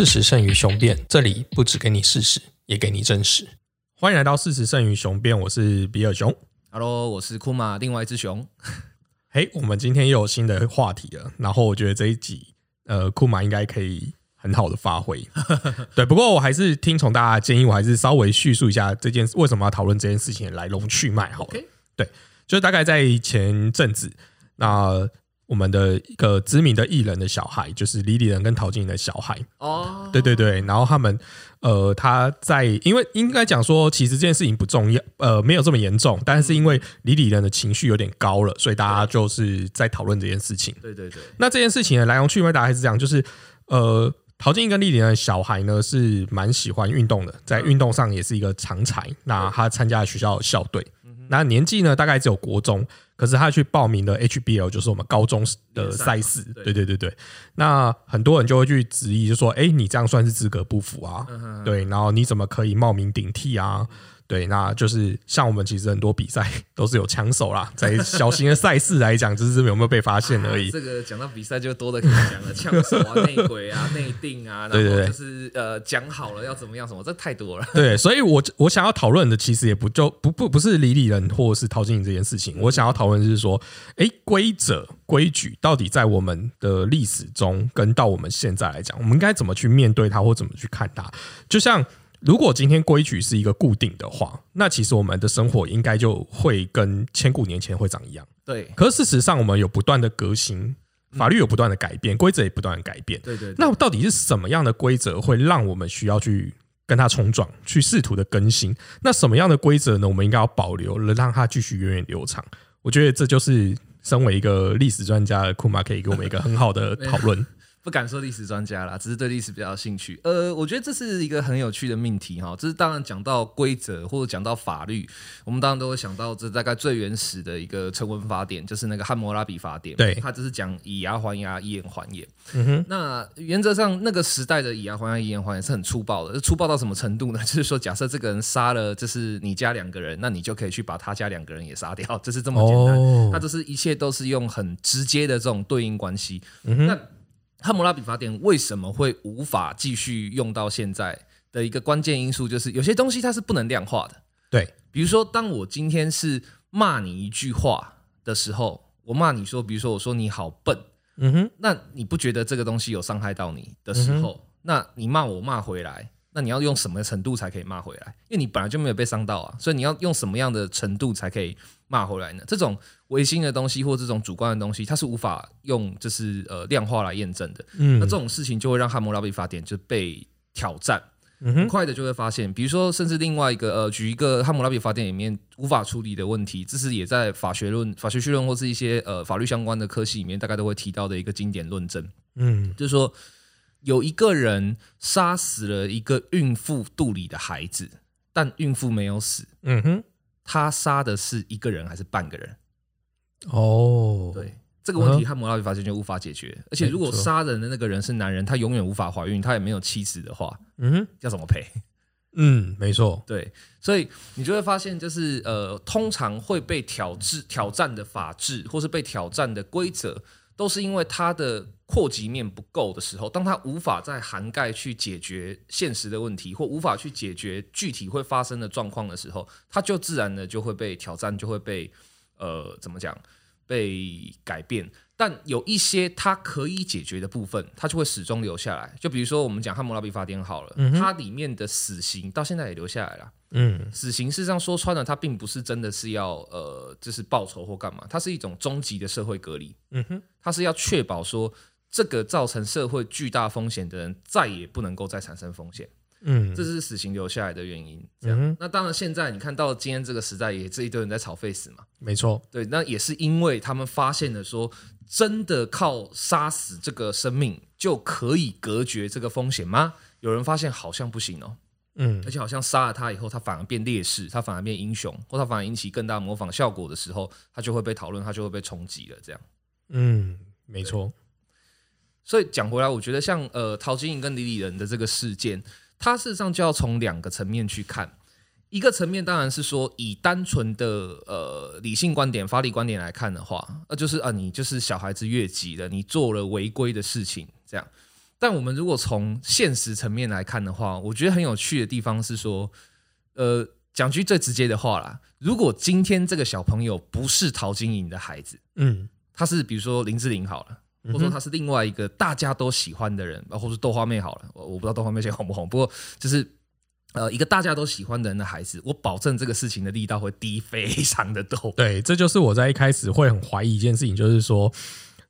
事实胜于雄辩，这里不只给你事实，也给你真实。欢迎来到事实胜于雄辩，我是比尔熊。Hello，我是库马，另外一只熊。嘿，我们今天又有新的话题了，然后我觉得这一集，呃，库马应该可以很好的发挥。对，不过我还是听从大家的建议，我还是稍微叙述一下这件为什么要讨论这件事情的来龙去脉好了。对，就是大概在前阵子，那我们的一个知名的艺人的小孩，就是李李仁跟陶晶莹的小孩，哦，对对对，然后他们呃，他在因为应该讲说，其实这件事情不重要，呃，没有这么严重，但是因为李李仁的情绪有点高了，所以大家就是在讨论这件事情。对对对，那这件事情的来龙去脉大概是这样，就是呃，陶晶莹跟丽玲的小孩呢是蛮喜欢运动的，在运动上也是一个常才。那他参加了学校的校队，那年纪呢大概只有国中，可是他去报名的 HBL，就是我们高中的赛事。对对对对对，那很多人就会去质疑，就说：“哎，你这样算是资格不符啊？对，然后你怎么可以冒名顶替啊？”对，那就是像我们其实很多比赛都是有枪手啦，在小型的赛事来讲，只是有没有被发现而已。这个讲到比赛就多的可以讲了，枪手啊、内鬼啊、内定啊，然后就是呃讲好了要怎么样什么，这太多了。对，所以我我想要讨论的其实也不就不不不是李李人或者是陶晶莹这件事情，我想要讨论就是说，诶，规则规矩到底在我们的历史中跟到我们现在来讲，我们应该怎么去面对它或怎么去看它？就像如果今天规矩是一个固定的话，那其实我们的生活应该就会跟千古年前会长一样。对可是事实上，我们有不断的革新，法律有不断的改变，规则也不断的改变。对对，对那到底是什么样的规则会让我们需要去跟它冲撞，去试图的更新？那什么样的规则呢？我们应该要保留，让它继续源远流长。我觉得这就是身为一个历史专家的库马可以给我们一个很好的讨论。不敢说历史专家啦，只是对历史比较有兴趣。呃，我觉得这是一个很有趣的命题哈。这是当然讲到规则或者讲到法律，我们当然都会想到这大概最原始的一个成文法典，就是那个汉谟拉比法典。对它就是讲以牙还牙，以眼还眼。嗯哼，那原则上，那个时代的以牙还牙、以眼还眼是很粗暴的。粗暴到什么程度呢？就是说，假设这个人杀了，就是你家两个人，那你就可以去把他家两个人也杀掉，就是这么简单。哦那这是一切都是用很直接的这种对应关系。嗯那汉谟拉比法典为什么会无法继续用到现在的一个关键因素，就是有些东西它是不能量化的。对，比如说，当我今天是骂你一句话的时候，我骂你说，比如说我说你好笨，嗯哼，那你不觉得这个东西有伤害到你的时候，那你骂我骂回来，那你要用什么程度才可以骂回来？因为你本来就没有被伤到啊，所以你要用什么样的程度才可以骂回来呢？这种违心的东西或这种主观的东西，它是无法用就是呃量化来验证的。嗯那这种事情就会让汉谟拉比法典就被挑战。嗯，很快的就会发现，比如说，甚至另外一个呃，举一个汉谟拉比法典里面无法处理的问题，这是也在法学论、法学绪论或是一些呃法律相关的科系里面，大概都会提到的一个经典论证，嗯就是说有一个人杀死了一个孕妇肚里的孩子，但孕妇没有死，嗯哼，他杀的是一个人还是半个人？哦，对。这个问题，嗯汉谟拉比法典就无法解决，而且如果杀人的那个人是男人，他永远无法怀孕，他也没有妻子的话，嗯哼，要怎么赔？嗯，没错，对，所以你就会发现，就是呃，通常会被挑制挑战的法治，或是被挑战的规则，都是因为他的扩及面不够的时候，当它无法再涵盖去解决现实的问题，或无法去解决具体会发生的状况的时候，它就自然的就会被挑战，就会被呃怎么讲被改变。但有一些它可以解决的部分，它就会始终留下来。就比如说我们讲汉谟拉比法典好了，它里面的死刑到现在也留下来了。嗯死刑事实上说穿了，它并不是真的是要呃，就是报仇或干嘛，它是一种终极的社会隔离，嗯哼，它是要确保说这个造成社会巨大风险的人再也不能够再产生风险，嗯，这是死刑留下来的原因。这样，嗯那当然现在你看到今天这个时代，也这一堆人在炒 face 嘛，没错，对，那也是因为他们发现了说，真的靠杀死这个生命就可以隔绝这个风险吗？有人发现好像不行哦。嗯而且好像杀了他以后，他反而变烈士，他反而变英雄，或他反而引起更大模仿效果的时候，他就会被讨论，他就会被冲击了。这样，嗯，没错，所以讲回来，我觉得像呃陶晶莹跟李李仁的这个事件，它事实上就要从两个层面去看。一个层面当然是说，以单纯的呃理性观点、法理观点来看的话，那就是啊，你就是小孩子越级了，你做了违规的事情，这样。但我们如果从现实层面来看的话，我觉得很有趣的地方是说，呃，讲句最直接的话啦，如果今天这个小朋友不是陶晶莹的孩子，嗯他是比如说林志玲好了，或者说他是另外一个大家都喜欢的人，或者是豆花妹好了，我我不知道豆花妹现在红不红，不过就是呃一个大家都喜欢的人的孩子，我保证这个事情的力道会低非常的多。对，这就是我在一开始会很怀疑一件事情，就是说，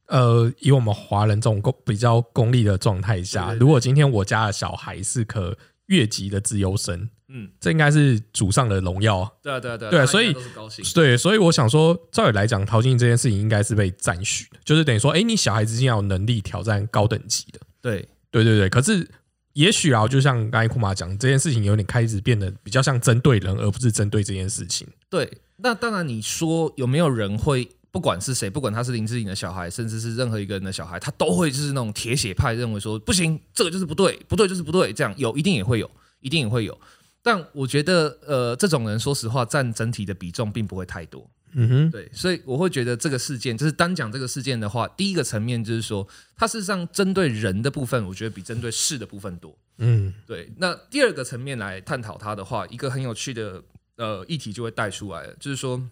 呃，以我们华人这种公比较功利的状态下，如果今天我家的小孩是可越级的自由身，嗯，这应该是祖上的荣耀啊。对啊对啊对啊，所以都是高兴。对，所以我想说，照理来讲，陶晶莹这件事情应该是被赞许的，就是等于说，哎，你小孩子一定要有能力挑战高等级的。对对对对，可是也许啊，就像刚才库玛讲，这件事情有点开始变得比较像针对人，而不是针对这件事情。对，那当然你说有没有人会？不管是谁，不管他是林志颖的小孩，甚至是任何一个人的小孩，他都会就是那种铁血派，认为说不行，这个就是不对，不对就是不对，这样有一定也会有，一定也会有。但我觉得，呃，这种人说实话占整体的比重并不会太多。嗯哼，对，所以我会觉得这个事件，就是单讲这个事件的话，第一个层面就是说，它事实上针对人的部分，我觉得比针对事的部分多。嗯对，那第二个层面来探讨它的话，一个很有趣的呃议题就会带出来了，就是说，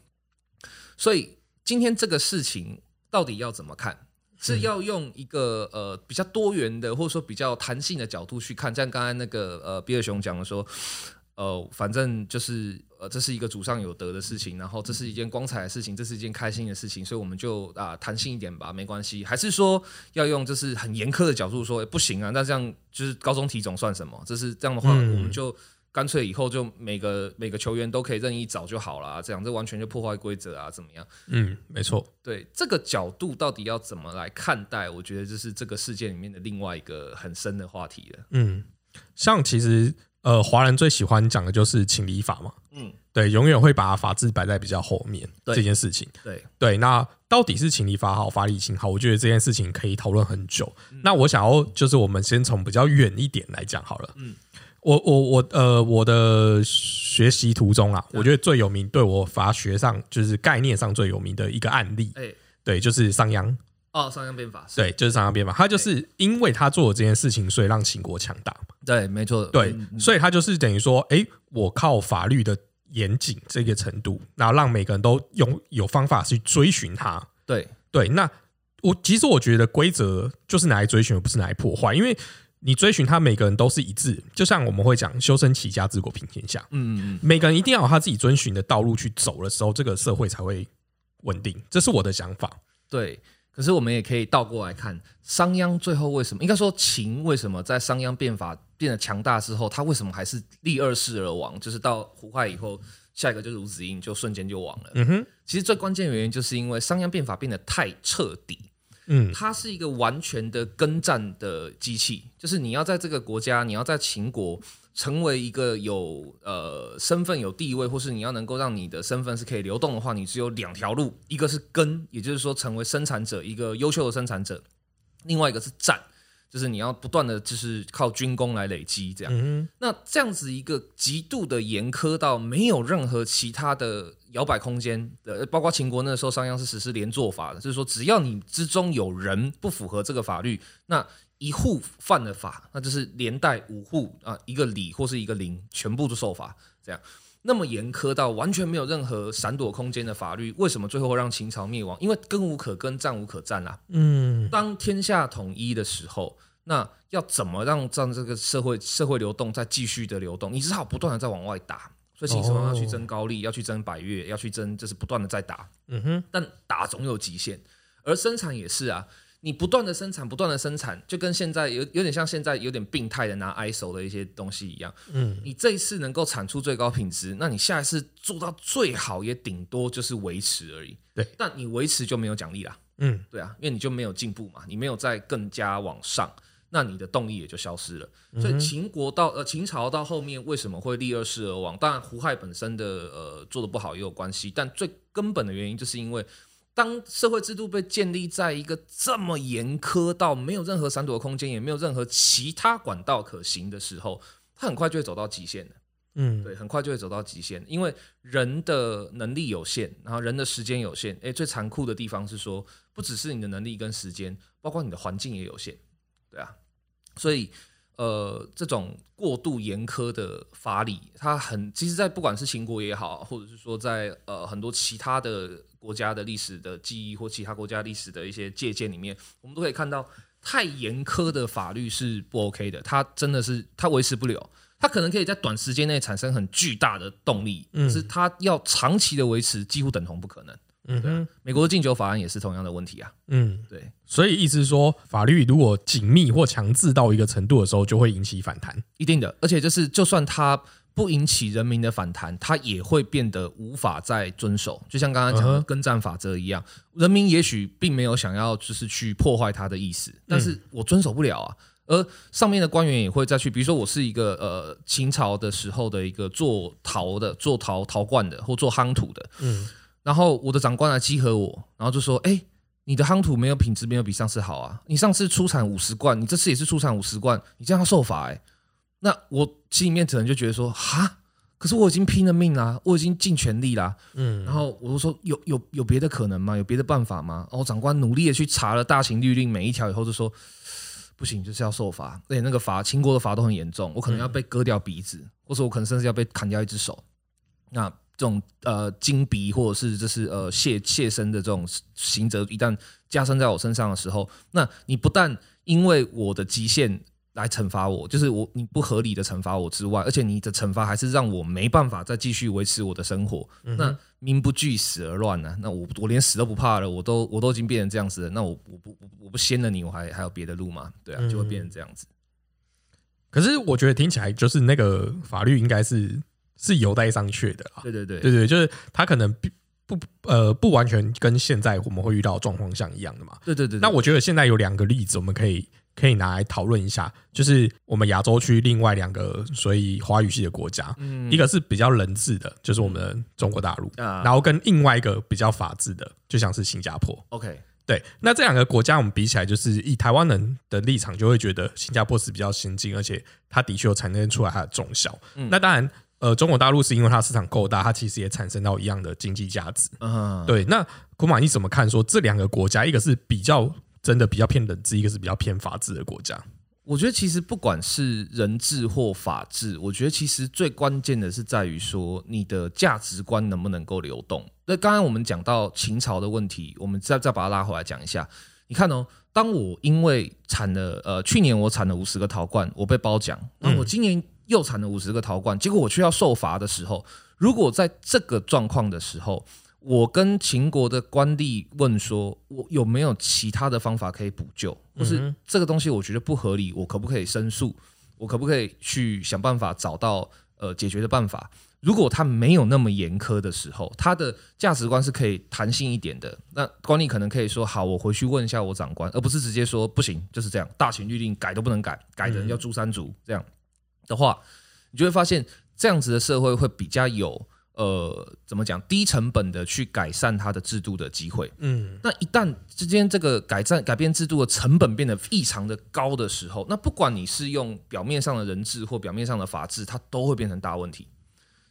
所以今天这个事情到底要怎么看？是要用一个呃比较多元的，或者说比较弹性的角度去看，像刚才那个呃比尔熊讲的说，呃，反正就是呃这是一个祖上有德的事情，然后这是一件光彩的事情，这是一件开心的事情，所以我们就啊、弹性一点吧，没关系。还是说要用就是很严苛的角度说、诶不行啊？那这样就是高中体总算什么？这是这样的话，嗯我们就干脆以后就每个每个球员都可以任意找就好了、啊，这样这完全就破坏规则啊，怎么样？嗯，没错。对这个角度到底要怎么来看待？我觉得这是这个事件里面的另外一个很深的话题了。嗯，像其实呃，华人最喜欢讲的就是情理法嘛。嗯，对，永远会把法治摆在比较后面对这件事情。对，对，那到底是情理法好，法理情好？我觉得这件事情可以讨论很久。那我想要就是我们先从比较远一点来讲好了。嗯，我我我呃，我的学习途中啊，我觉得最有名，对我法学上就是概念上最有名的一个案例，哎、对，就是商鞅。哦，商鞅变法是。对，就是商鞅变法，他就是因为他做了这件事情，所以让秦国强大嘛。对，没错，对，嗯所以他就是等于说，哎，我靠法律的严谨这个程度，然后让每个人都用有方法去追寻他。对，对，那我其实我觉得规则就是拿来追寻，而不是拿来破坏，因为你追寻他，每个人都是一致。就像我们会讲修身齐家治国平天下，嗯嗯嗯，每个人一定要有他自己遵循的道路去走的时候，这个社会才会稳定。这是我的想法。对。可是我们也可以倒过来看，商鞅最后为什么应该说秦为什么在商鞅变法变得强大之后，他为什么还是立二世而亡？就是到胡亥以后，下一个就是吴子英，就瞬间就亡了。嗯哼，其实最关键的原因就是因为商鞅变法变得太彻底，嗯它是一个完全的耕战的机器，就是你要在这个国家，你要在秦国成为一个有呃身份、有地位，或是你要能够让你的身份是可以流动的话，你只有两条路，一个是耕，也就是说成为生产者，一个优秀的生产者；另外一个是战，就是你要不断的就是靠军功来累积这样。嗯那这样子一个极度的严苛到没有任何其他的摇摆空间的，包括秦国那时候商鞅是实施连坐法的，就是说只要你之中有人不符合这个法律，那一户犯了法，那就是连带五户啊一个里或是一个邻全部都受罚，这样。那么严苛到完全没有任何闪躲空间的法律，为什么最后会让秦朝灭亡？因为耕无可耕，战无可战啊、嗯当天下统一的时候，那要怎么让让这个社会社会流动再继续的流动？你只好不断的在往外打。所以秦始皇要去争高丽，要去争百越，要去争，就是不断的在打。嗯哼，但打总有极限，而生产也是啊。你不断的生产，不断的生产，就跟现在有有点像现在有点病态的拿 ISO 的一些东西一样。嗯，你这一次能够产出最高品质，那你下一次做到最好也顶多就是维持而已。对，但你维持就没有奖励啦。嗯对啊，因为你就没有进步嘛，你没有再更加往上，那你的动力也就消失了。所以秦国到呃秦朝到后面为什么会立二世而亡？当然胡亥本身的呃做的不好也有关系，但最根本的原因就是因为当社会制度被建立在一个这么严苛到没有任何闪躲空间，也没有任何其他管道可行的时候，它很快就会走到极限的。嗯对，很快就会走到极限，因为人的能力有限，然后人的时间有限。诶，最残酷的地方是说，不只是你的能力跟时间，包括你的环境也有限，对啊。所以呃，这种过度严苛的法理，它很其实，在不管是秦国也好，或者是说在呃很多其他的国家的历史的记忆或其他国家历史的一些借鉴里面，我们都可以看到，太严苛的法律是不 OK 的，它真的是它维持不了。它可能可以在短时间内产生很巨大的动力，可是它要长期的维持，几乎等同不可能。嗯哼，美国的禁酒法案也是同样的问题啊。嗯，对，所以意思是说，法律如果紧密或强制到一个程度的时候，就会引起反弹。一定的，而且就是就算它不引起人民的反弹，它也会变得无法再遵守。就像刚刚讲的跟战法则一样，人民也许并没有想要就是去破坏它的意思，但是我遵守不了啊。而上面的官员也会再去，比如说我是一个呃秦朝的时候的一个做陶的、做陶陶罐的或做夯土的，嗯，然后我的长官来稽核我，然后就说：“哎、你的夯土没有品质，没有比上次好啊！你上次出产五十罐，你这次也是出产五十罐，你这样要受罚哎、那我心里面可能就觉得说：“哈，可是我已经拼了命啦，我已经尽全力啦。”嗯，然后我就说：“有有有别的可能吗？有别的办法吗？”然后长官努力的去查了大型律令每一条以后，就说：“不行，就是要受罚。而且那个罚，秦国的罚都很严重，我可能要被割掉鼻子，或者我可能甚至要被砍掉一只手。那这种呃金鼻或者是就是呃卸卸身的这种刑责，一旦加深在我身上的时候，那你不但因为我的极限来惩罚我，就是我你不合理的惩罚我之外，而且你的惩罚还是让我没办法再继续维持我的生活。那民不惧死而乱呢、那我我连死都不怕了，我都我都已经变成这样子了，那我我不我我不先了你，我还还有别的路吗？对啊，就会变成这样子。可是我觉得听起来就是那个法律应该是是有待商榷的啦。对对对对对，就是他可能不不呃不完全跟现在我们会遇到状况像一样的嘛。对对对。那我觉得现在有两个例子，我们可以可以拿来讨论一下，就是我们亚洲区另外两个所以华语系的国家，嗯一个是比较人治的，就是我们中国大陆，啊然后跟另外一个比较法治的，就像是新加坡。OK 对，那这两个国家我们比起来，就是以台湾人的立场，就会觉得新加坡是比较先进，而且它的确有产生出来它的重效。嗯那当然，呃，中国大陆是因为它市场够大，它其实也产生到一样的经济价值。嗯对，那库马你怎么看？说这两个国家，一个是比较真的比较偏人治，一个是比较偏法治的国家。我觉得其实不管是人治或法治，我觉得其实最关键的是在于说你的价值观能不能够流动。那刚刚我们讲到秦朝的问题，我们再再把它拉回来讲一下。你看哦，当我因为产了呃去年我产了五十个陶罐，我被褒奖，那我今年又产了五十个陶罐，结果我却要受罚的时候，如果在这个状况的时候，我跟秦国的官吏问说，我有没有其他的方法可以补救，或是这个东西我觉得不合理，我可不可以申诉？我可不可以去想办法找到呃解决的办法？如果他没有那么严苛的时候，他的价值观是可以弹性一点的。那官吏可能可以说：“好，我回去问一下我长官，而不是直接说不行，就是这样，大秦律令改都不能改，改的人要诛三族。这样的话，你就会发现这样子的社会会比较有呃怎么讲低成本的去改善它的制度的机会。嗯那一旦之间这个改善改变制度的成本变得异常的高的时候，那不管你是用表面上的人治或表面上的法治，它都会变成大问题。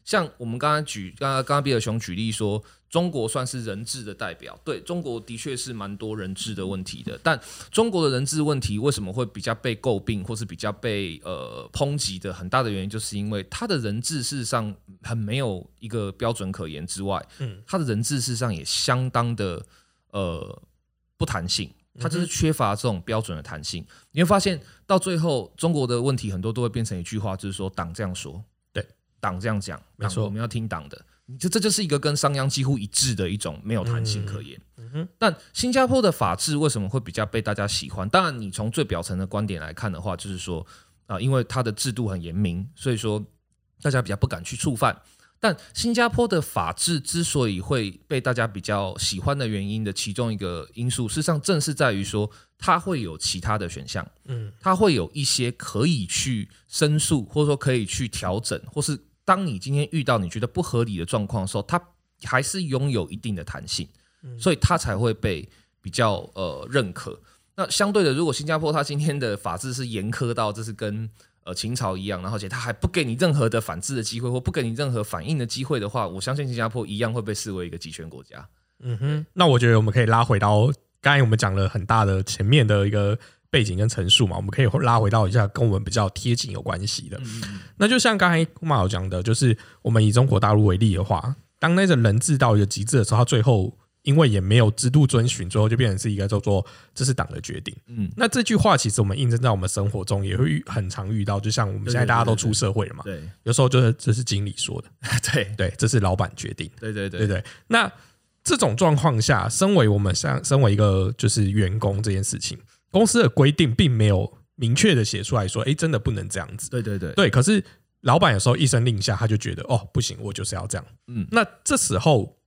像我们刚刚举，刚刚刚刚比尔熊举例说，中国算是人治的代表，对中国的确是蛮多人治的问题的。但中国的人治问题为什么会比较被诟病，或是比较被呃抨击的很大的原因，就是因为他的人治事实上很没有一个标准可言之外，嗯，他的人治事实上也相当的呃不弹性。它就是缺乏这种标准的弹性，你会发现到最后，中国的问题很多都会变成一句话，就是说党这样说，对，党这样讲，没错党我们要听党的。你这这就是一个跟商鞅几乎一致的一种没有弹性可言。但新加坡的法治为什么会比较被大家喜欢？当然，你从最表层的观点来看的话，就是说啊、因为它的制度很严明，所以说大家比较不敢去触犯。但新加坡的法治之所以会被大家比较喜欢的原因的其中一个因素，事实上正是在于说它会有其他的选项，嗯，它会有一些可以去申诉，或者说可以去调整，或是当你今天遇到你觉得不合理的状况的时候，它还是拥有一定的弹性，所以它才会被比较呃认可。那相对的，如果新加坡它今天的法治是严苛到这是跟呃秦朝一样，然后而且它还不给你任何的反制的机会，或不给你任何反应的机会的话，我相信新加坡一样会被视为一个集权国家。嗯哼，那我觉得我们可以拉回到刚才我们讲了很大的前面的一个背景跟陈述嘛，我们可以拉回到一下跟我们比较贴近有关系的。那就像刚才库马有讲的，就是我们以中国大陆为例的话，当那个人治到一个极致的时候，他最后因为也没有制度遵循，最后就变成是一个叫做这是党的决定。嗯，那这句话其实我们印证在我们生活中也会遇很常遇到，就像我们现在大家都出社会了嘛，对有时候就是这是经理说的，对对，这是老板决定。对对对不对？那这种状况下，身为我们像身为一个就是员工这件事情，公司的规定并没有明确的写出来说，哎，真的不能这样子。对对对对，可是老板有时候一声令下，他就觉得哦，不行，我就是要这样。嗯那这时候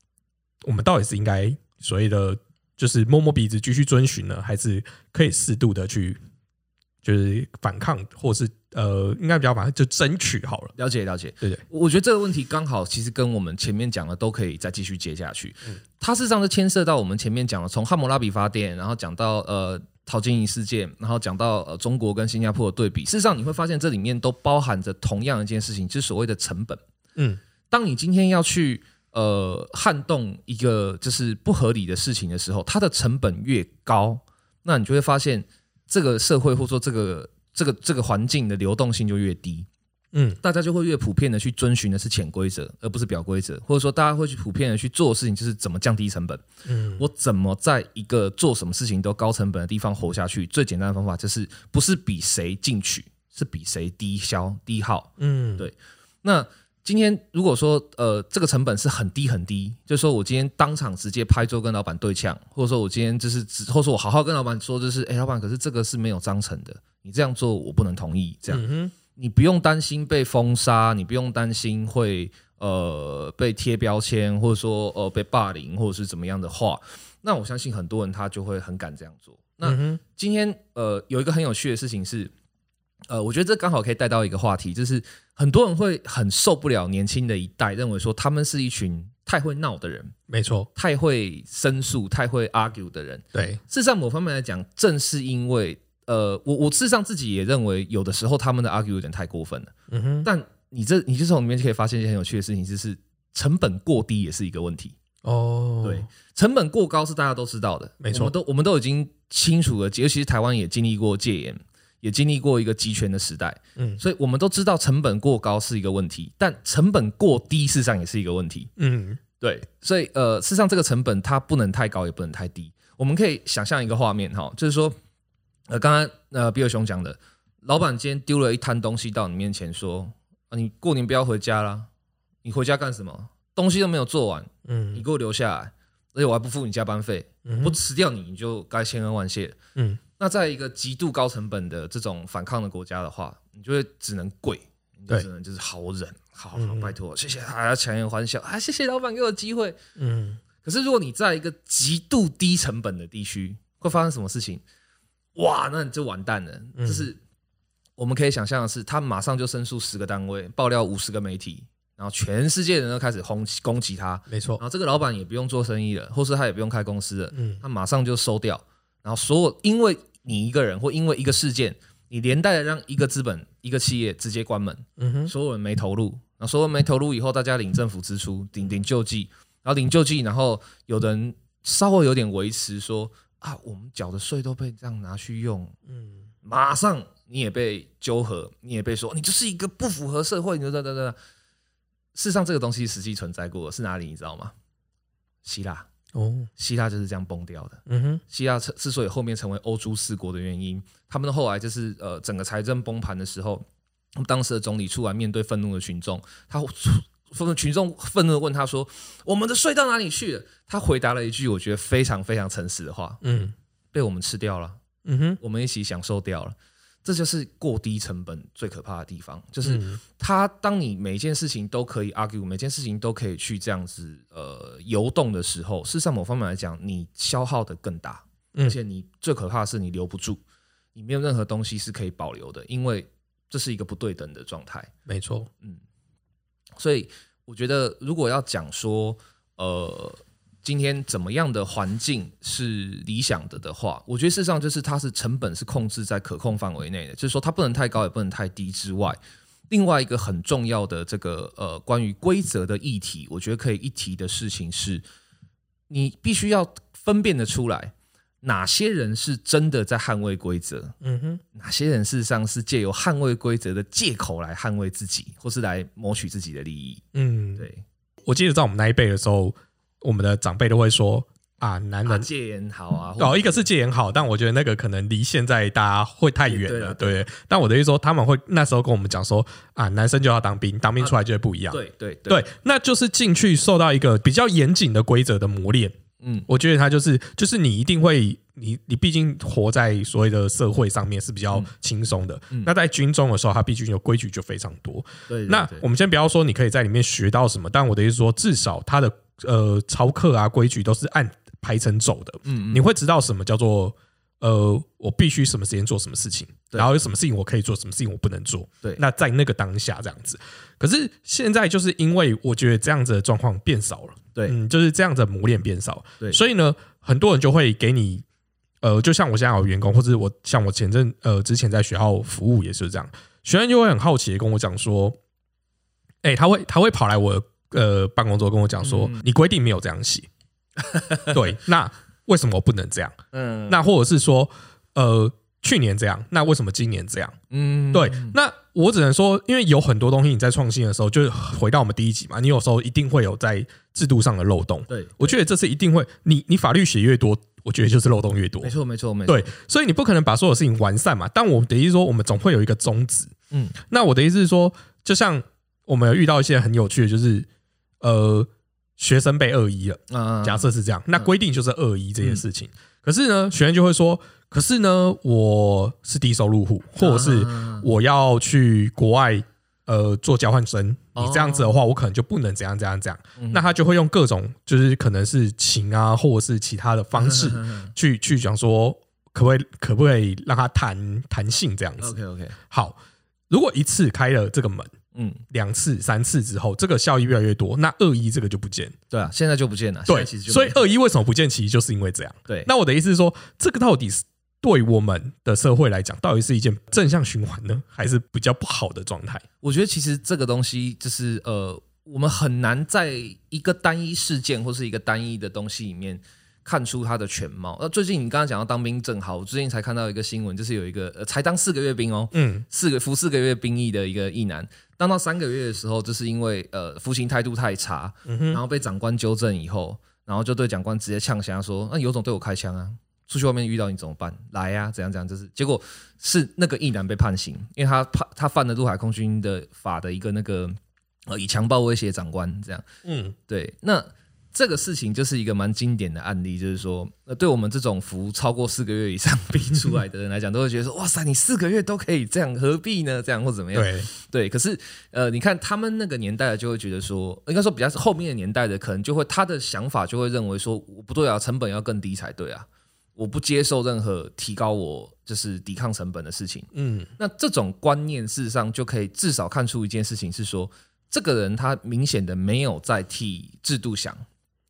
我们到底是应该所谓的就是摸摸鼻子继续遵循呢，还是可以适度的去就是反抗，或是呃，应该比较反就争取好了。了解了解。对对，我觉得这个问题刚好其实跟我们前面讲的都可以再继续接下去。嗯它事实上是牵涉到我们前面讲的，从汉谟拉比发电，然后讲到呃陶晶莹事件，然后讲到呃中国跟新加坡的对比。事实上你会发现这里面都包含着同样一件事情，就是所谓的成本。嗯，当你今天要去呃撼动一个就是不合理的事情的时候，它的成本越高，那你就会发现这个社会或者说这个这个这个环境的流动性就越低。嗯，大家就会越普遍的去遵循的是潜规则，而不是表规则，或者说大家会去普遍的去做的事情就是怎么降低成本。嗯，我怎么在一个做什么事情都高成本的地方活下去？最简单的方法就是不是比谁进取，是比谁低消低耗。嗯，对那今天如果说呃这个成本是很低很低，就是说我今天当场直接拍桌跟老板对呛，或者说我今天就是只，或者说我好好跟老板说，就是哎、老板，可是这个是没有章程的，你这样做我不能同意，这样。嗯哼，你不用担心被封杀，你不用担心会呃被贴标签，或者说呃被霸凌，或者是怎么样的话，那我相信很多人他就会很敢这样做。那嗯，今天呃有一个很有趣的事情是，呃，我觉得这刚好可以带到一个话题，就是很多人会很受不了年轻的一代，认为说他们是一群太会闹的人，没错，太会申诉、太会 argue 的人。对，事实上，某方面来讲，正是因为呃，我我事实上自己也认为，有的时候他们的 argue 有点太过分了。嗯哼，但你这你就从里面就可以发现一件很有趣的事情，就是成本过低也是一个问题。哦，对，成本过高是大家都知道的，没错我们都我们都已经清楚了，尤其是台湾也经历过戒严，也经历过一个集权的时代，嗯所以我们都知道成本过高是一个问题，但成本过低事实上也是一个问题。嗯对，所以呃，事实上这个成本它不能太高，也不能太低。我们可以想象一个画面哈，就是说，呃，刚刚呃比尔熊讲的，老板今天丢了一摊东西到你面前，说，啊，你过年不要回家啦，你回家干什么？东西都没有做完，嗯你嗯给我留下来，而且我还不付你加班费，嗯不辞掉你，你就该千恩万谢。嗯那在一个极度高成本的这种反抗的国家的话，你就会只能跪，你只能就是好忍，好好嗯拜托，谢谢，还要强颜欢笑啊，谢谢老板给我机会。嗯可是如果你在一个极度低成本的地区，会发生什么事情？哇，那你就完蛋了。嗯就是我们可以想象的是，他马上就申诉十个单位，爆料五十个媒体，然后全世界人都开始轰攻击他，没错。然，后这个老板也不用做生意了，或是他也不用开公司了，嗯。他马上就收掉。然后所有因为你一个人或因为一个事件，你连带的让一个资本、一个企业直接关门，嗯哼，所有人没投入，然后所有人没投入以后，大家领政府支出，领领救济，然后领救济，然后有人稍微有点维持说啊，我们缴的税都被这样拿去用，嗯马上你也被纠合，你也被说你就是一个不符合社会，你就等等等。事实上，这个东西实际存在过，是哪里你知道吗？希腊，哦，希腊就是这样崩掉的。嗯哼，希腊之之所以后面成为欧洲四国的原因，他们的后来就是呃整个财政崩盘的时候，当时的总理出来面对愤怒的群众，他愤群众愤怒的问他说：“我们的税到哪里去了？”他回答了一句我觉得非常非常诚实的话：“嗯被我们吃掉了，嗯哼，我们一起享受掉了。”这就是过低成本最可怕的地方，就是他当你每件事情都可以 argue，每件事情都可以去这样子呃游动的时候，事实上某方面来讲，你消耗的更大。而且你最可怕的是你留不住，你没有任何东西是可以保留的，因为这是一个不对等的状态。没错，嗯所以我觉得，如果要讲说，呃，今天怎么样的环境是理想的的话，我觉得事实上就是它是成本是控制在可控范围内的，就是说它不能太高，也不能太低之外。另外一个很重要的这个呃关于规则的议题，我觉得可以一提的事情是，你必须要分辨得出来，哪些人是真的在捍卫规则，嗯哼，哪些人事实上是借由捍卫规则的借口来捍卫自己，或是来谋取自己的利益。嗯，对，我记得在我们那一辈的时候，我们的长辈都会说啊，男人。啊戒烟好啊，或哦，一个是戒烟好，但我觉得那个可能离现在大家会太远了，对。但我的意思说，他们会那时候跟我们讲说啊，男生就要当兵，当兵出来就会不一样。对对对，那就是进去受到一个比较严谨的规则的磨练。嗯，我觉得他就是就是你一定会，你你毕竟活在所谓的社会上面是比较轻松的。嗯那在军中的时候，他毕竟有规矩就非常多。对。那我们先不要说你可以在里面学到什么，但我的意思说，至少他的呃操课啊规矩都是按排程走的。嗯你会知道什么叫做呃，我必须什么时间做什么事情，然后有什么事情我可以做，什么事情我不能做。对那在那个当下这样子，可是现在就是因为我觉得这样子的状况变少了，对嗯，就是这样子的磨练变少，对所以呢，很多人就会给你。呃，就像我现在有员工，或者我像我前阵呃之前在学校服务也是这样，学生就会很好奇的跟我讲说，哎、他会他会跑来我呃办公桌跟我讲说，嗯你规定没有这样写，对，那为什么我不能这样？嗯那或者是说，呃，去年这样，那为什么今年这样？嗯对，那我只能说，因为有很多东西你在创新的时候，就是回到我们第一集嘛，你有时候一定会有在制度上的漏洞。对，我觉得这是一定会，你你法律写越多，我觉得就是漏洞越多没。错没错没错，对，所以你不可能把所有事情完善嘛。但我的意思说，我们总会有一个宗旨。嗯那我的意思是说，就像我们有遇到一些很有趣的，就是呃，学生被恶意了。啊，假设是这样，那规定就是恶意这件事情。可是呢，学员就会说，可是呢，我是低收入户，或者是啊我要去国外呃做交换生，哦你这样子的话，我可能就不能怎样怎样怎样。嗯那他就会用各种就是可能是情啊，或者是其他的方式去去讲说，可不可以可不可以让他弹弹性这样子。OK OK，好，如果一次开了这个门，嗯，两次、三次之后，这个效益越来越多，那二一这个就不见。对啊，现在就不见了，对，所以二一为什么不见？其实就是因为这样。对，那我的意思是说，这个到底是对我们的社会来讲，到底是一件正向循环呢，还是比较不好的状态？我觉得其实这个东西就是呃，我们很难在一个单一事件或是一个单一的东西里面看出它的全貌。那最近你刚刚讲到当兵正好，我最近才看到一个新闻，就是有一个呃才当四个月兵哦，嗯四个服四个月兵役的一个役男，当到三个月的时候，就是因为呃服刑态度太差，然后被长官纠正以后，然后就对长官直接呛瞎说：“那有种对我开枪啊！出去外面遇到你怎么办？来呀、怎样怎样？”就是结果是那个一男被判刑，因为他判他犯了陆海空军的法的一个那个呃以强暴威胁长官这样。嗯对，那这个事情就是一个蛮经典的案例，就是说，呃，对我们这种服超过四个月以上 逼出来的人来讲，都会觉得说，哇塞，你四个月都可以这样，何必呢？这样或怎么样？对，对，可是呃，你看他们那个年代的就会觉得说，应该说比较是后面的年代的，可能就会他的想法就会认为说，我不对啊，成本要更低才对啊，我不接受任何提高我就是抵抗成本的事情。嗯那这种观念事实上就可以至少看出一件事情是说，这个人他明显的没有在替制度想，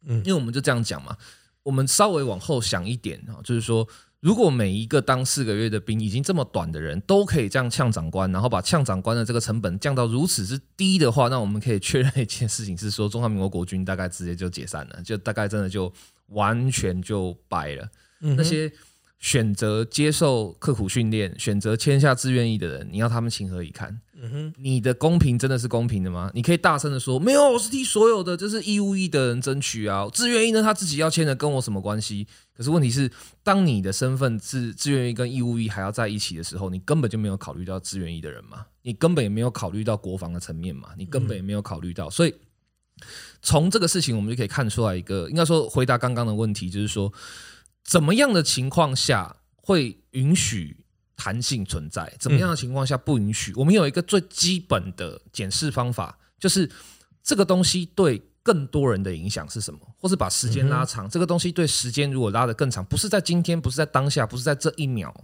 嗯因为我们就这样讲嘛，我们稍微往后想一点啊，就是说。如果每一个当四个月的兵已经这么短的人都可以这样呛长官，然后把呛长官的这个成本降到如此之低的话，那我们可以确认一件事情是说，中华民国国军大概直接就解散了，就大概真的就完全就掰了。嗯那些选择接受刻苦训练、选择签下志愿役的人，你要他们情何以堪？嗯哼你的公平真的是公平的吗？你可以大声的说，没有，我是替所有的就是义务役的人争取啊，志愿役呢他自己要签的，跟我什么关系？可是问题是，当你的身份是志愿役跟义务役还要在一起的时候，你根本就没有考虑到志愿役的人嘛，你根本也没有考虑到国防的层面嘛，你根本也没有考虑到，所以。从这个事情，我们就可以看出来一个，应该说回答刚刚的问题，就是说，怎么样的情况下会允许弹性存在？怎么样的情况下不允许？我们有一个最基本的检视方法，就是这个东西对更多人的影响是什么，或是把时间拉长。这个东西对时间如果拉得更长，不是在今天，不是在当下，不是在这一秒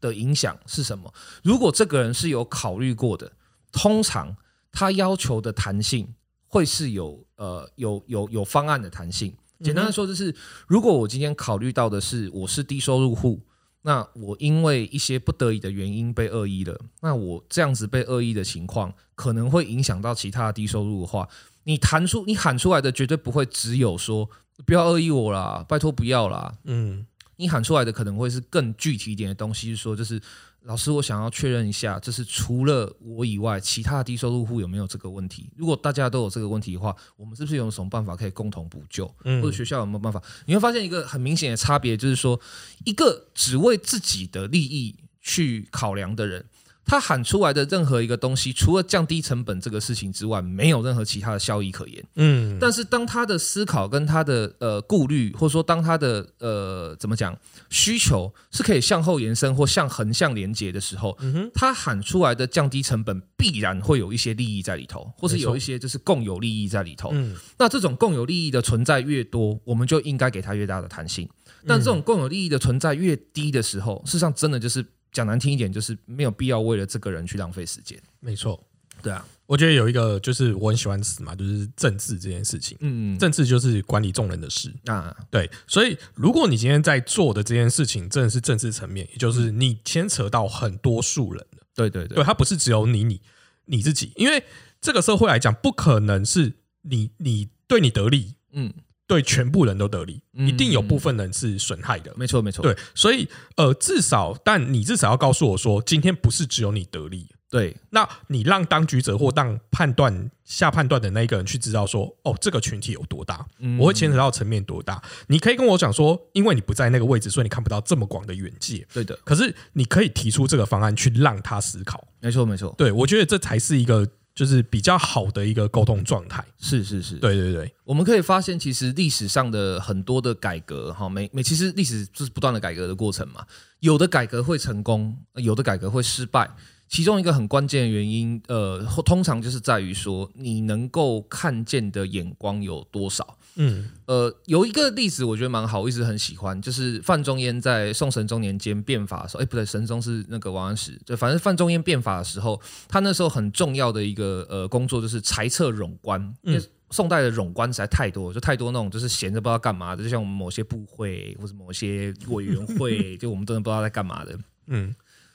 的影响是什么？如果这个人是有考虑过的，通常他要求的弹性会是有呃有有有方案的弹性。简单的说，就是如果我今天考虑到的是我是低收入户，那我因为一些不得已的原因被恶意了，那我这样子被恶意的情况，可能会影响到其他的低收入的话，你弹出你喊出来的绝对不会只有说不要恶意我啦，拜托不要啦，嗯你喊出来的可能会是更具体一点的东西，是说就是老师，我想要确认一下，就是除了我以外，其他的低收入户有没有这个问题？如果大家都有这个问题的话，我们是不是有什么办法可以共同补救？嗯或者学校有没有办法？你会发现一个很明显的差别，就是说，一个只为自己的利益去考量的人，他喊出来的任何一个东西，除了降低成本这个事情之外，没有任何其他的效益可言。嗯，但是当他的思考跟他的呃顾虑，或者说当他的呃怎么讲需求是可以向后延伸或向横向连接的时候，嗯他喊出来的降低成本必然会有一些利益在里头，或是有一些就是共有利益在里头。嗯那这种共有利益的存在越多，我们就应该给他越大的弹性。但这种共有利益的存在越低的时候，事实上真的就是讲难听一点，就是没有必要为了这个人去浪费时间。没错。对啊，我觉得有一个就是我很喜欢的词嘛，就是政治这件事情。嗯，政治就是管理众人的事，啊。对，所以如果你今天在做的这件事情真的是政治层面，也就是你牵扯到很多数人了，对对对。对，它不是只有你你你自己，因为这个社会来讲，不可能是你你对你得利，嗯，对全部人都得利，嗯一定有部分人是损害的。没错没错，对，所以呃，至少，但你至少要告诉我说，今天不是只有你得利，对那你让当局者或让判断下判断的那一个人去知道说，哦，这个群体有多大，嗯我会牵扯到层面多大。你可以跟我讲说，因为你不在那个位置，所以你看不到这么广的远界。对的，可是你可以提出这个方案去让他思考。没错没错，对我觉得这才是一个就是比较好的一个沟通状态。是是是，对对对，我们可以发现，其实历史上的很多的改革，哈，每每其实历史就是不断的改革的过程嘛。有的改革会成功，有的改革会失败。其中一个很关键的原因，呃，通常就是在于说你能够看见的眼光有多少。嗯呃，有一个例子我觉得蛮好，我一直很喜欢，就是范仲淹在宋神宗年间变法的时候，哎，不对，神宗是那个王安石，就反正范仲淹变法的时候，他那时候很重要的一个呃工作就是裁撤冗官，因为宋代的冗官实在太多，就太多那种就是闲着不知道干嘛的，就像我们某些部会或者某些委员会，就我们真的不知道在干嘛的。嗯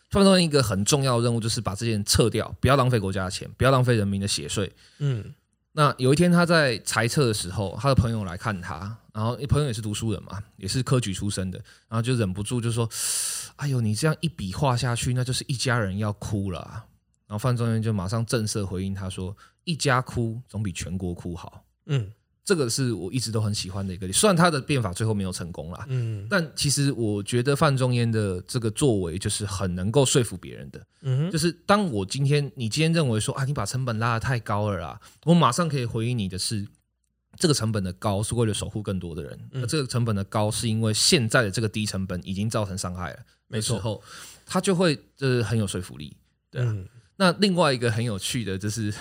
范仲淹一个很重要的任务就是把这些人撤掉，不要浪费国家的钱，不要浪费人民的血税。嗯那有一天他在裁撤的时候，他的朋友来看他，然后朋友也是读书人嘛，也是科举出身的，然后就忍不住就说：“哎呦，你这样一笔画下去，那就是一家人要哭了啊、然后范仲淹就马上正色回应他说：“一家哭总比全国哭好。嗯”这个是我一直都很喜欢的一个，虽然他的变法最后没有成功啦，嗯。但其实我觉得范仲淹的这个作为就是很能够说服别人的。嗯就是当我今天你今天认为说啊，你把成本拉得太高了啦，我马上可以回应你的是，这个成本的高是为了守护更多的人，嗯。这个成本的高是因为现在的这个低成本已经造成伤害了，没错。后，他就会就是很有说服力。对啊，嗯。那另外一个很有趣的就是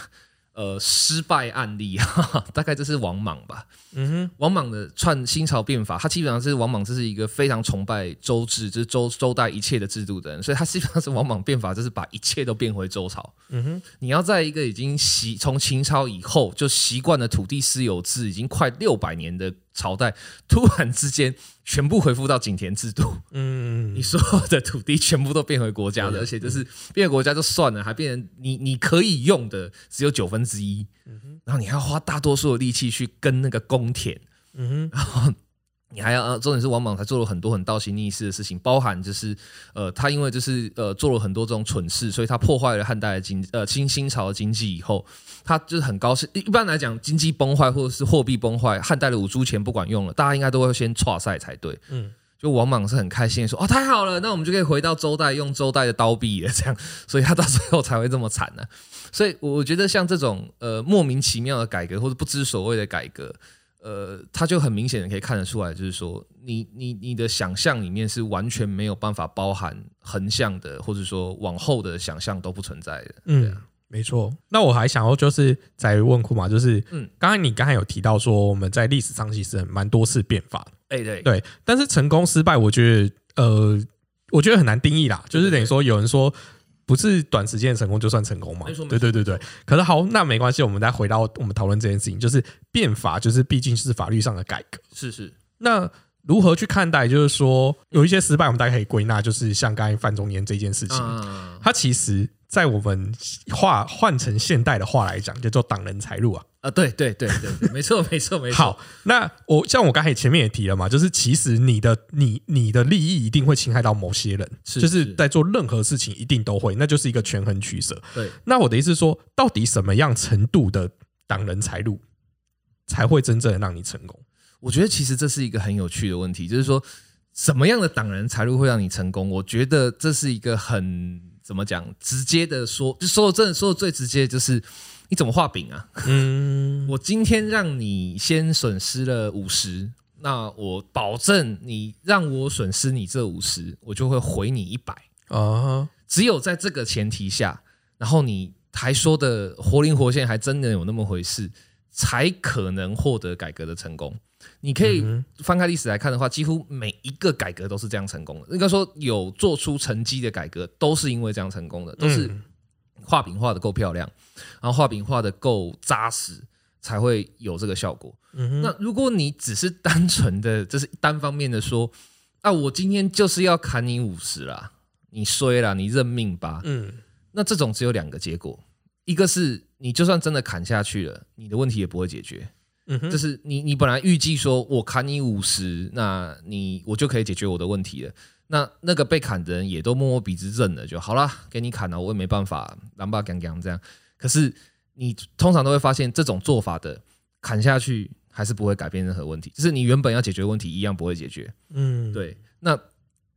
呃失败案例，哈 哈大概这是王莽吧。嗯哼王莽的篡新朝变法，他基本上是王莽，这是一个非常崇拜周制，就是周周代一切的制度的人，所以他基本上是王莽变法，就是把一切都变回周朝。嗯哼你要在一个已经习从秦朝以后就习惯了土地私有制，已经快六百年的朝代，突然之间全部恢复到井田制度，嗯。你所有的土地全部都变回国家的，而且就是变回国家就算了，还变成你你可以用的只有九分之一，然后你还要花大多数的力气去跟那个公田。嗯哼你还要，呃，重点是王莽才做了很多很倒行逆施的事情，包含就是，呃，他因为就是呃做了很多这种蠢事，所以他破坏了汉代的经呃清新朝的经济以后，他就是很高兴。一般来讲，经济崩坏或者是货币崩坏，汉代的五铢钱不管用了，大家应该都会先岔赛才对。嗯就王莽是很开心的说：“哦，太好了，那我们就可以回到周代，用周代的刀币了。”这样，所以他到最后才会这么惨呢、所以我觉得像这种呃莫名其妙的改革或者不知所谓的改革，呃，他就很明显的可以看得出来，就是说你你你的想象里面是完全没有办法包含横向的，或者说往后的想象都不存在的。对嗯啊，没错。那我还想要就是在问库嘛，就是嗯嗯，刚才你刚才有提到说我们在历史上其实蛮多次变法的，哎、对对，但是成功失败，我觉得呃，我觉得很难定义啦，就是等于说有人说。不是短时间的成功就算成功嘛？对对对对。可是好，那没关系，我们再回到我们讨论这件事情，就是变法，就是毕竟是法律上的改革。是是，那如何去看待？就是说有一些失败，我们大家可以归纳，就是像刚才范仲淹这件事情，嗯，它其实在我们话换成现代的话来讲，叫做挡人财路啊。啊，对对对对对，没错没错没错。好，那我像我刚才前面也提了嘛，就是其实你的你你的利益一定会侵害到某些人，是就是是在做任何事情一定都会，那就是一个权衡取舍。对，那我的意思是说，到底什么样程度的挡人财路才会真正的让你成功？我觉得其实这是一个很有趣的问题，就是说什么样的挡人财路会让你成功？我觉得这是一个很怎么讲直接的说，就说的真的说的最直接，就是你怎么画饼啊？嗯，我今天让你先损失了五十，那我保证你让我损失你这五十，我就会回你一百。啊，只有在这个前提下，然后你还说的活灵活现，还真的有那么回事，才可能获得改革的成功。你可以翻开历史来看的话，几乎每一个改革都是这样成功的。应该说，有做出成绩的改革，都是因为这样成功的，都是嗯画饼画的够漂亮，然后画饼画的够扎实，才会有这个效果。嗯那如果你只是单纯的，就是单方面的说，啊，我今天就是要砍你五十啦，你衰啦，你认命吧。嗯那这种只有两个结果，一个是你就算真的砍下去了，你的问题也不会解决。嗯哼，就是你你本来预计说我砍你五十，那你我就可以解决我的问题了。那那个被砍的人也都摸摸鼻子认了就好啦，给你砍了，我也没办法，狼爸讲讲这样。可是你通常都会发现，这种做法的砍下去还是不会改变任何问题，就是你原本要解决的问题一样不会解决。嗯，对，那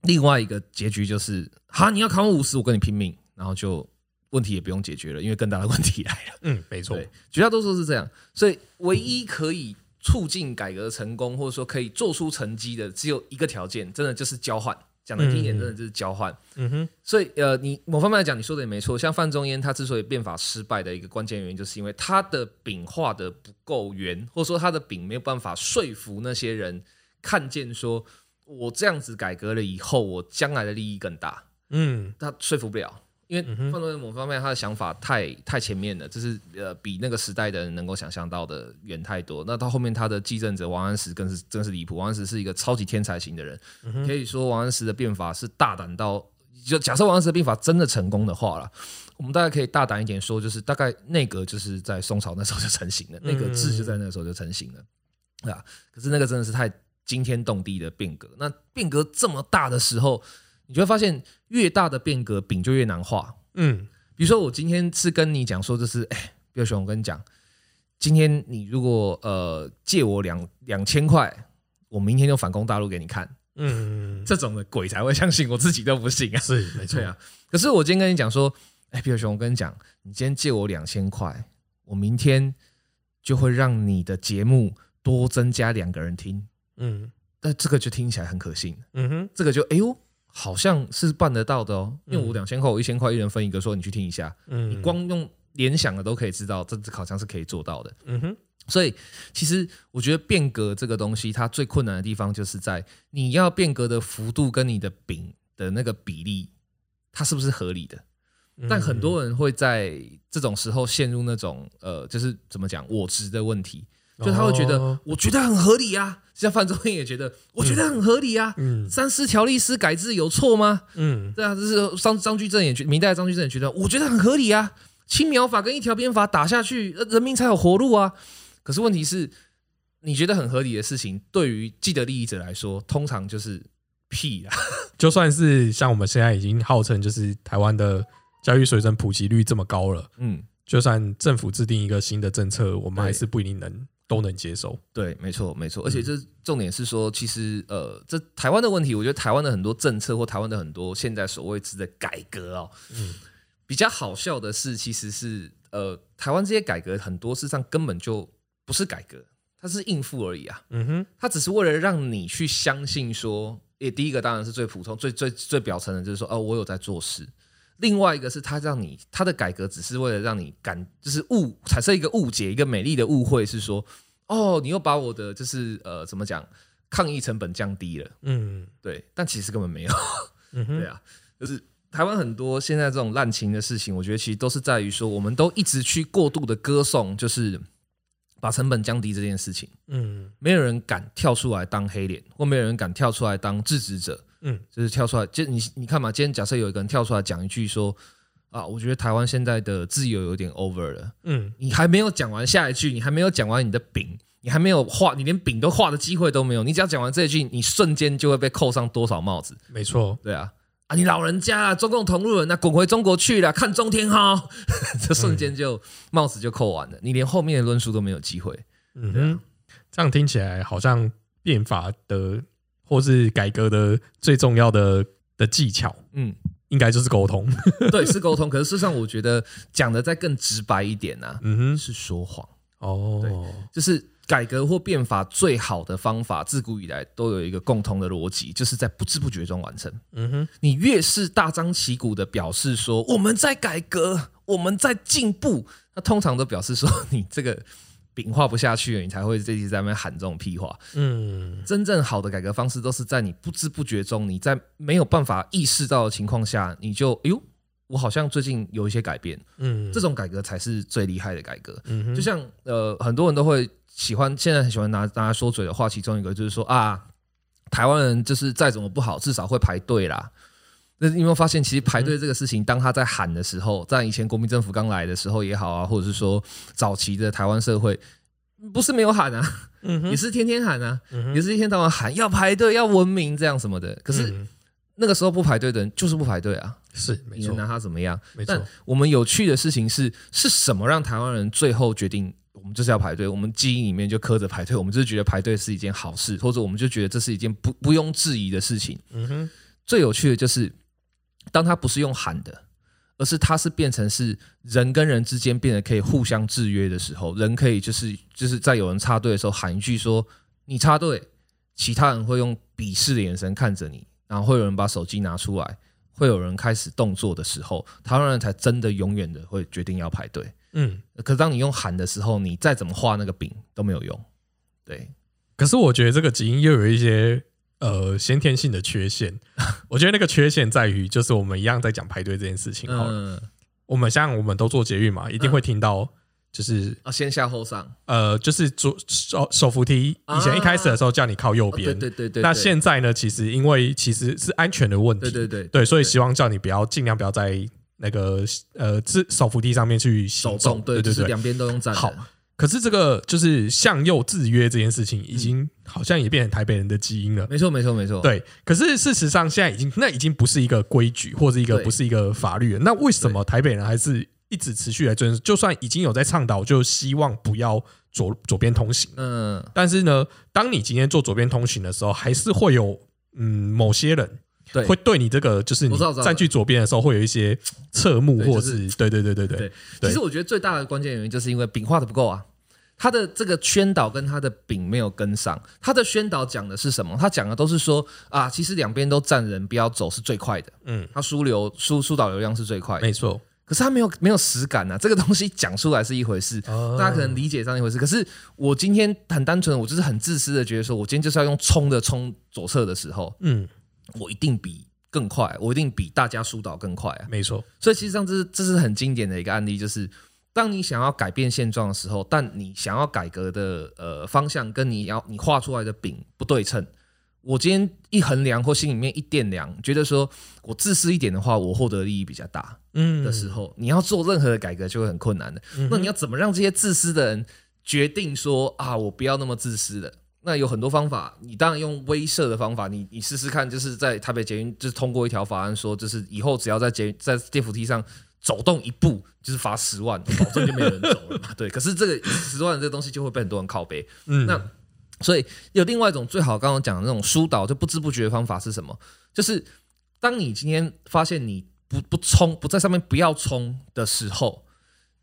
另外一个结局就是，哈，你要砍我五十，我跟你拼命，然后就问题也不用解决了，因为更大的问题来了。嗯，没错，对，绝大多数是这样，所以唯一可以促进改革成功，或者说可以做出成绩的，只有一个条件，真的就是交换。讲的听一点，嗯真的就是交换。嗯哼，所以呃，你某方面来讲，你说的也没错。像范仲淹他之所以变法失败的一个关键原因，就是因为他的饼画的不够圆，或者说他的饼没有办法说服那些人看见说，我这样子改革了以后，我将来的利益更大。嗯他说服不了，因为范仲淹某方面他的想法太太前面了，就是呃比那个时代的人能够想象到的远太多。那到后面他的继任者王安石更是真是离谱，王安石是一个超级天才型的人，可以说王安石的变法是大胆到，就假设王安石的变法真的成功的话了。我们大概可以大胆一点说，就是大概内阁就是在宋朝那时候就成型了，内阁制就在那个时候就成型了，对啊。可是那个真的是太惊天动地的变革。那变革这么大的时候，你就会发现越大的变革饼就越难画。嗯。比如说，我今天是跟你讲说，就是哎，比如说我跟你讲，今天你如果呃借我两两千块，我明天就反攻大陆给你看，嗯，这种的鬼才会相信，我自己都不信啊。是没错，啊，可是我今天跟你讲说，哎，比如熊，我跟你讲，你今天借我两千块，我明天就会让你的节目多增加两个人听，嗯。那这个就听起来很可信，嗯哼，这个就哎呦，好像是办得到的哦，因为我嗯两千块，我一千块，一人分一个，说你去听一下，嗯，你光用联想的都可以知道，这这好像是可以做到的。嗯哼，所以，其实我觉得变革这个东西，它最困难的地方就是在你要变革的幅度跟你的饼的那个比例，它是不是合理的？嗯。但很多人会在这种时候陷入那种呃，就是怎么讲我值的问题，就他会觉得、哦我觉得很合理啊，像范仲淹也觉得我觉得很合理啊，嗯三司条例司改制有错吗？嗯对啊，这是张张居正也觉，明代的张居正也觉得，我觉得很合理啊。青苗法跟一条鞭法打下去，呃人民才有活路啊。可是问题是，你觉得很合理的事情，对于既得利益者来说，通常就是屁啊。就算是像我们现在已经号称就是台湾的教育水准普及率这么高了，嗯，就算政府制定一个新的政策，我们还是不一定能都能接受。对，没错，没错。而且这重点是说，其实呃，这台湾的问题，我觉得台湾的很多政策或台湾的很多现在所谓之的改革哦，嗯比较好笑的是，其实是呃，台湾这些改革很多事实上根本就不是改革，它是应付而已啊。嗯哼，它只是为了让你去相信说，也第一个当然是最普通、最最最表层的，就是说，哦，我有在做事。另外一个是它让你，它的改革只是为了让你感，就是误产生一个误解，一个美丽的误会，是说，哦，你又把我的就是呃，怎么讲，抗议成本降低了，嗯。对，但其实根本没有，嗯，对啊，就是台湾很多现在这种滥情的事情，我觉得其实都是在于说，我们都一直去过度的歌颂，就是把成本降低这件事情。嗯。没有人敢跳出来当黑脸，或没有人敢跳出来当制止者，嗯就是跳出来，就你你看嘛，今天假设有一个人跳出来讲一句说啊，我觉得台湾现在的自由有点 over 了。嗯，你还没有讲完下一句，你还没有讲完你的饼，你还没有画，你连饼都画的机会都没有。你只要讲完这一句，你瞬间就会被扣上多少帽子？没错，对啊，啊，你老人家啊，中共同路人，那滚回中国去了，看中天哈，这瞬间就帽子就扣完了，你连后面的论述都没有机会。嗯啊哼，这样听起来好像变法的或是改革的最重要的的技巧，嗯，应该就是沟通。对，是沟通。可是事实上，我觉得讲的再更直白一点呢、嗯哼，是说谎。哦，对就是改革或变法最好的方法，自古以来都有一个共同的逻辑，就是在不知不觉中完成。嗯哼，你越是大张旗鼓的表示说我们在改革，我们在进步，那通常都表示说你这个饼画不下去了，你才会这一直在那边喊这种屁话。嗯真正好的改革方式都是在你不知不觉中，你在没有办法意识到的情况下，你就哎呦，我好像最近有一些改变，嗯，这种改革才是最厉害的改革。嗯就像呃，很多人都会喜欢，现在很喜欢拿拿来说嘴的话，其中一个就是说啊，台湾人就是再怎么不好，至少会排队啦。那你有没有发现，其实排队这个事情，当他在喊的时候，在以前国民政府刚来的时候也好啊，或者是说早期的台湾社会，不是没有喊啊，也是天天喊啊，嗯也是一天到晚喊要排队、要文明这样什么的。可是嗯那个时候不排队的人就是不排队啊，是没错你，拿他怎么样？没错但，我们有趣的事情是，是什么让台湾人最后决定我们就是要排队？我们基因里面就刻着排队，我们就是觉得排队是一件好事，或者我们就觉得这是一件不不用置疑的事情。嗯哼，最有趣的就是，当他不是用喊的，而是他是变成是人跟人之间变得可以互相制约的时候，人可以就是就是在有人插队的时候喊一句说你插队，其他人会用鄙视的眼神看着你，然后会有人把手机拿出来，会有人开始动作的时候，台湾人才真的永远的会决定要排队。嗯。可是当你用喊的时候，你再怎么画那个饼都没有用。对，可是我觉得这个基因又有一些呃先天性的缺陷。我觉得那个缺陷在于，就是我们一样在讲排队这件事情好了。嗯。我们像我们都做捷运嘛，一定会听到就是、啊，先下后上，呃，就是左手手扶梯，以前一开始的时候叫你靠右哦边、对对对对，那现在呢，其实因为其实是安全的问题，对对对对所以希望叫你不要尽量不要在那个呃自手扶梯上面去行走，手动，对，对对。两边都用站。好可是这个就是向右制约这件事情，已经好像也变成台北人的基因了。没错没错没错，对，可是事实上现在已经那已经不是一个规矩，或者一个不是一个法律了。那为什么台北人还是一直持续来遵守？就算已经有在倡导，就希望不要左左边通行，嗯，但是呢，当你今天做左边通行的时候，还是会有嗯某些人对，会对你这个就是你占据左边的时候，会有一些侧目，或是对对对对对对其实我觉得最大的关键原因就是因为饼画的不够啊。他的这个宣导跟他的饼没有跟上，他的宣导讲的是什么？他讲的都是说啊，其实两边都站人，不要走是最快的，嗯，他输流输输导流量是最快的。没错，可是他没有没有实感啊，这个东西讲出来是一回事，哦大家可能理解上一回事。可是我今天很单纯，我就是很自私的觉得说，我今天就是要用冲的冲左侧的时候，嗯，我一定比更快，我一定比大家疏导更快啊。没错，所以其实上这是这是很经典的一个案例，就是当你想要改变现状的时候，但你想要改革的呃方向跟你要你画出来的饼不对称。我今天一衡量或心里面一掂量，觉得说我自私一点的话，我获得利益比较大嗯的时候，你要做任何的改革就会很困难的。那你要怎么让这些自私的人决定说啊，我不要那么自私的？那有很多方法，你当然用威慑的方法，你你试试看，就是在台北捷运就是通过一条法案说，就是以后只要在捷在电扶梯上走动一步，就是罚十万，保证就没有人走了嘛。对，可是这个十万这个东西就会被很多人靠背。嗯那所以有另外一种最好刚刚讲的那种疏导就不知不觉的方法是什么？就是当你今天发现你不不冲不在上面不要冲的时候，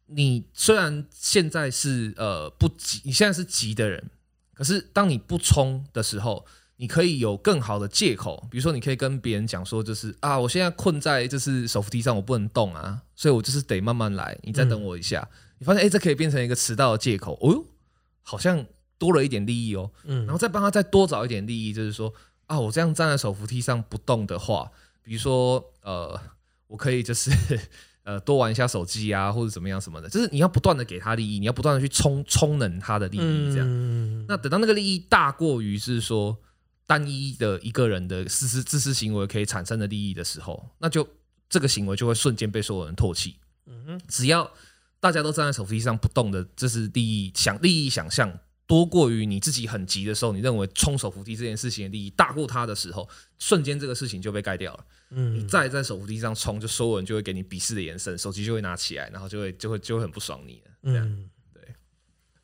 你虽然现在是呃不急，你现在是急的人，可是当你不冲的时候，你可以有更好的借口，比如说你可以跟别人讲说，就是啊，我现在困在就是手扶梯上，我不能动啊，所以我就是得慢慢来，你再等我一下。你发现哎、诶这可以变成一个迟到的借口，哦哟，好像多了一点利益哦。嗯然后再帮他再多找一点利益，就是说啊，我这样站在手扶梯上不动的话，比如说呃，我可以就是 呃多玩一下手机啊，或者怎么样什么的，就是你要不断的给他利益，你要不断的去充充能他的利益，这样。样那等到那个利益大过于是说单一的一个人的自私自私行为可以产生的利益的时候，那就这个行为就会瞬间被所有人唾弃。嗯哼，只要大家都站在手扶梯上不动的，这是利益想利益想象多过于你自己很急的时候，你认为冲手扶梯这件事情的利益大过他的时候，瞬间这个事情就被盖掉了。嗯，你再在手扶梯上冲，就所有人就会给你鄙视的眼神，手机就会拿起来，然后就会就会就会很不爽你了。这样，对，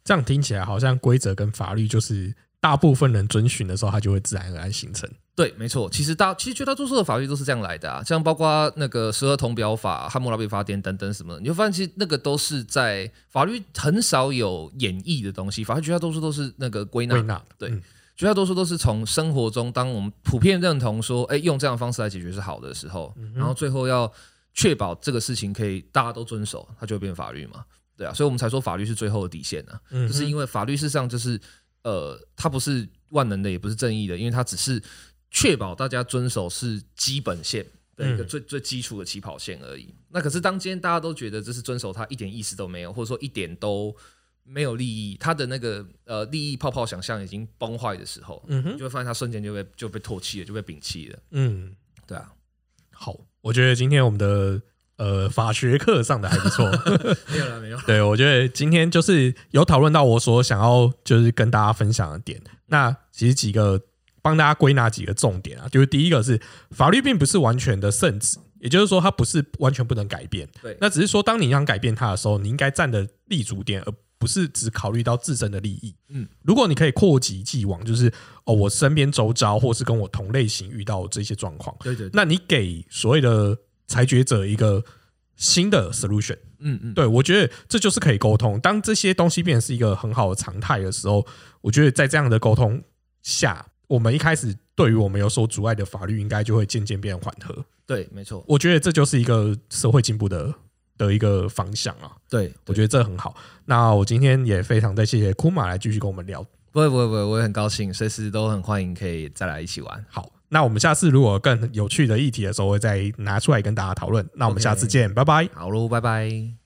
这样听起来好像规则跟法律就是大部分人遵循的时候，它就会自然而然形成。对，没错，其实大其实绝大多数的法律都是这样来的啊，像包括那个十二铜表法、汉谟拉比法典等等什么，你会发现其实那个都是在法律很少有演绎的东西，法律绝大多数都是那个归纳。归纳对，绝大多数都是从生活中，当我们普遍认同说，哎，用这样的方式来解决是好的时候，然后最后要确保这个事情可以大家都遵守，它就会变法律嘛。对啊，所以我们才说法律是最后的底线呢，就是因为法律事实上就是呃，它不是万能的，也不是正义的，因为它只是。确保大家遵守是基本线的一个最最基础的起跑线而已。那可是当今天大家都觉得这是遵守，它一点意思都没有，或者说一点都没有利益，它的那个呃利益泡泡想象已经崩坏的时候，嗯哼，就会发现它瞬间就被就被唾弃了，就被摒弃了。嗯，对啊。好，我觉得今天我们的呃法学课上的还不错。没有了，没有。对，我觉得今天就是有讨论到我所想要就是跟大家分享的点。那其实几个。帮大家归纳几个重点啊，就是第一个是法律并不是完全的圣旨，也就是说它不是完全不能改变。对，那只是说当你想改变它的时候，你应该站的立足点，而不是只考虑到自身的利益。嗯，如果你可以扩及既往，就是哦，我身边周遭或是跟我同类型遇到这些状况，对对，那你给所谓的裁决者一个新的 solution。嗯嗯，对我觉得这就是可以沟通。当这些东西变成是一个很好的常态的时候，我觉得在这样的沟通下。我们一开始对于我们有所阻碍的法律，应该就会渐渐变缓和。对，没错。我觉得这就是一个社会进步的的一个方向啊。对，我觉得这很好。那我今天也非常的谢谢库马来继续跟我们聊。不会，不会，不会，我也很高兴，随时都很欢迎可以再来一起玩。好，那我们下次如果更有趣的议题的时候，会再拿出来跟大家讨论。那我们下次见，拜拜。好喽，拜拜。